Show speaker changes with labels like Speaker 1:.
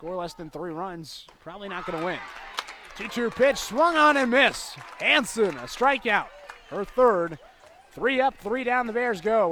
Speaker 1: Score less than three runs, probably not going to win. 2 2 pitch, swung on and miss. Hansen, a strikeout. Her third. Three up, three down, the Bears go.